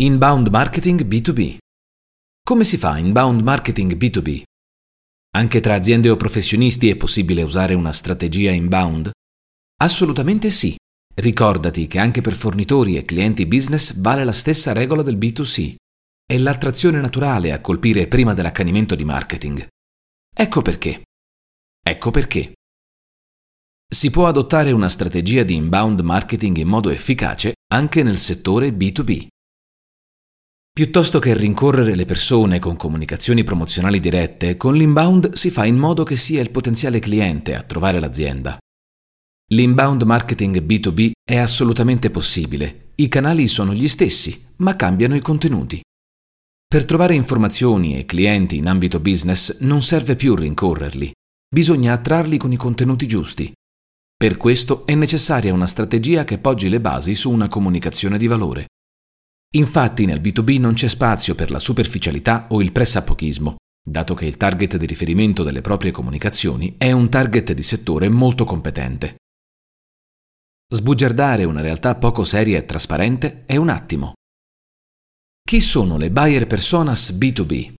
Inbound marketing B2B. Come si fa inbound marketing B2B? Anche tra aziende o professionisti è possibile usare una strategia inbound? Assolutamente sì. Ricordati che anche per fornitori e clienti business vale la stessa regola del B2C. È l'attrazione naturale a colpire prima dell'accanimento di marketing. Ecco perché. Ecco perché. Si può adottare una strategia di inbound marketing in modo efficace anche nel settore B2B. Piuttosto che rincorrere le persone con comunicazioni promozionali dirette, con l'inbound si fa in modo che sia il potenziale cliente a trovare l'azienda. L'inbound marketing B2B è assolutamente possibile. I canali sono gli stessi, ma cambiano i contenuti. Per trovare informazioni e clienti in ambito business non serve più rincorrerli, bisogna attrarli con i contenuti giusti. Per questo è necessaria una strategia che poggi le basi su una comunicazione di valore. Infatti nel B2B non c'è spazio per la superficialità o il pressapochismo, dato che il target di riferimento delle proprie comunicazioni è un target di settore molto competente. Sbugiardare una realtà poco seria e trasparente è un attimo. Chi sono le buyer personas B2B?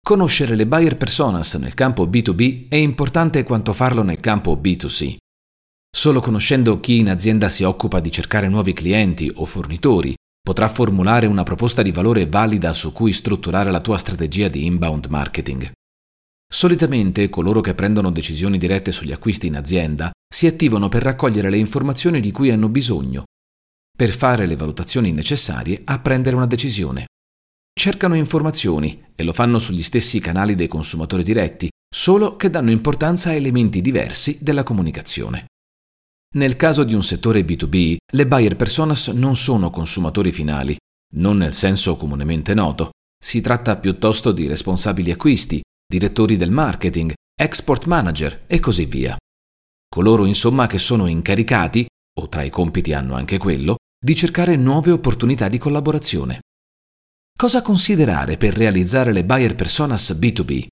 Conoscere le buyer personas nel campo B2B è importante quanto farlo nel campo B2C. Solo conoscendo chi in azienda si occupa di cercare nuovi clienti o fornitori potrà formulare una proposta di valore valida su cui strutturare la tua strategia di inbound marketing. Solitamente coloro che prendono decisioni dirette sugli acquisti in azienda si attivano per raccogliere le informazioni di cui hanno bisogno, per fare le valutazioni necessarie a prendere una decisione. Cercano informazioni e lo fanno sugli stessi canali dei consumatori diretti, solo che danno importanza a elementi diversi della comunicazione. Nel caso di un settore B2B, le buyer personas non sono consumatori finali, non nel senso comunemente noto. Si tratta piuttosto di responsabili acquisti, direttori del marketing, export manager e così via. Coloro insomma che sono incaricati, o tra i compiti hanno anche quello, di cercare nuove opportunità di collaborazione. Cosa considerare per realizzare le buyer personas B2B?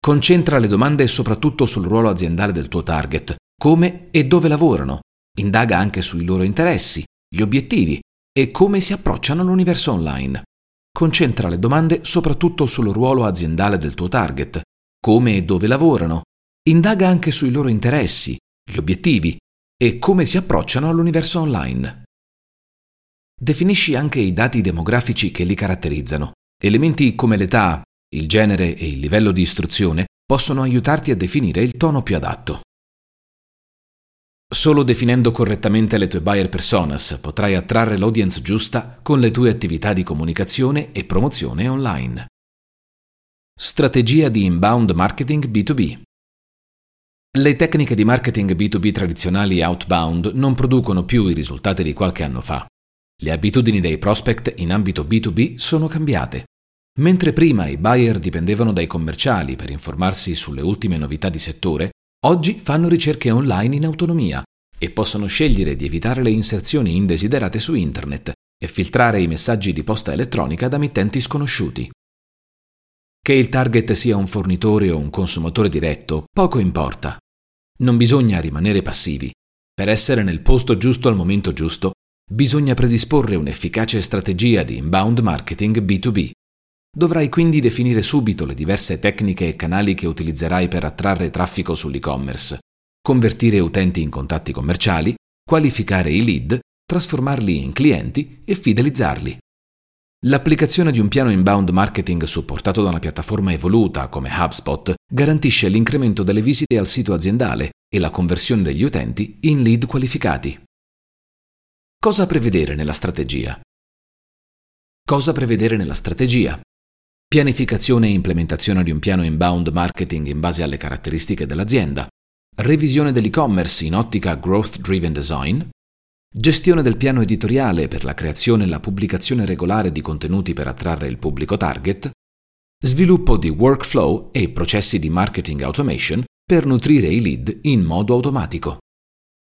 Concentra le domande soprattutto sul ruolo aziendale del tuo target, come e dove lavorano, indaga anche sui loro interessi, gli obiettivi e come si approcciano all'universo online. Concentra le domande soprattutto sul ruolo aziendale del tuo target, come e dove lavorano, indaga anche sui loro interessi, gli obiettivi e come si approcciano all'universo online. Definisci anche i dati demografici che li caratterizzano. Elementi come l'età, il genere e il livello di istruzione possono aiutarti a definire il tono più adatto. Solo definendo correttamente le tue buyer personas potrai attrarre l'audience giusta con le tue attività di comunicazione e promozione online. Strategia di inbound marketing B2B. Le tecniche di marketing B2B tradizionali outbound non producono più i risultati di qualche anno fa. Le abitudini dei prospect in ambito B2B sono cambiate. Mentre prima i buyer dipendevano dai commerciali per informarsi sulle ultime novità di settore, Oggi fanno ricerche online in autonomia e possono scegliere di evitare le inserzioni indesiderate su Internet e filtrare i messaggi di posta elettronica da mittenti sconosciuti. Che il target sia un fornitore o un consumatore diretto, poco importa. Non bisogna rimanere passivi. Per essere nel posto giusto al momento giusto, bisogna predisporre un'efficace strategia di inbound marketing B2B. Dovrai quindi definire subito le diverse tecniche e canali che utilizzerai per attrarre traffico sull'e-commerce, convertire utenti in contatti commerciali, qualificare i lead, trasformarli in clienti e fidelizzarli. L'applicazione di un piano inbound marketing supportato da una piattaforma evoluta come HubSpot garantisce l'incremento delle visite al sito aziendale e la conversione degli utenti in lead qualificati. Cosa prevedere nella strategia? Cosa prevedere nella strategia? Pianificazione e implementazione di un piano inbound marketing in base alle caratteristiche dell'azienda, revisione dell'e-commerce in ottica growth driven design, gestione del piano editoriale per la creazione e la pubblicazione regolare di contenuti per attrarre il pubblico target, sviluppo di workflow e processi di marketing automation per nutrire i lead in modo automatico.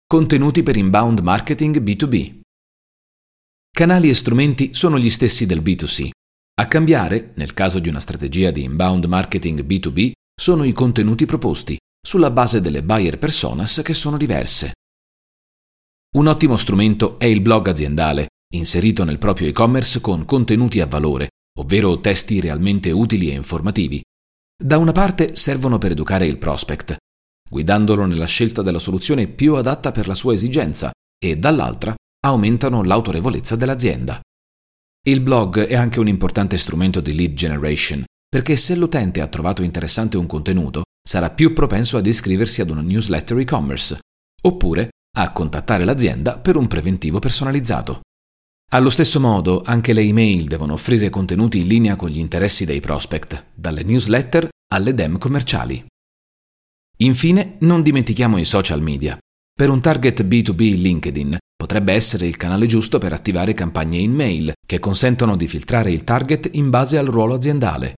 Contenuti per inbound marketing B2B. Canali e strumenti sono gli stessi del B2C, a cambiare, nel caso di una strategia di inbound marketing B2B, sono i contenuti proposti, sulla base delle buyer personas che sono diverse. Un ottimo strumento è il blog aziendale, inserito nel proprio e-commerce con contenuti a valore, ovvero testi realmente utili e informativi. Da una parte servono per educare il prospect, guidandolo nella scelta della soluzione più adatta per la sua esigenza, e dall'altra aumentano l'autorevolezza dell'azienda. Il blog è anche un importante strumento di lead generation, perché se l'utente ha trovato interessante un contenuto, sarà più propenso ad iscriversi ad una newsletter e-commerce, oppure a contattare l'azienda per un preventivo personalizzato. Allo stesso modo, anche le email devono offrire contenuti in linea con gli interessi dei prospect, dalle newsletter alle DEM commerciali. Infine, non dimentichiamo i social media. Per un target B2B LinkedIn potrebbe essere il canale giusto per attivare campagne in mail che consentono di filtrare il target in base al ruolo aziendale.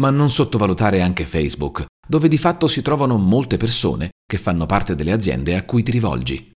Ma non sottovalutare anche Facebook, dove di fatto si trovano molte persone che fanno parte delle aziende a cui ti rivolgi.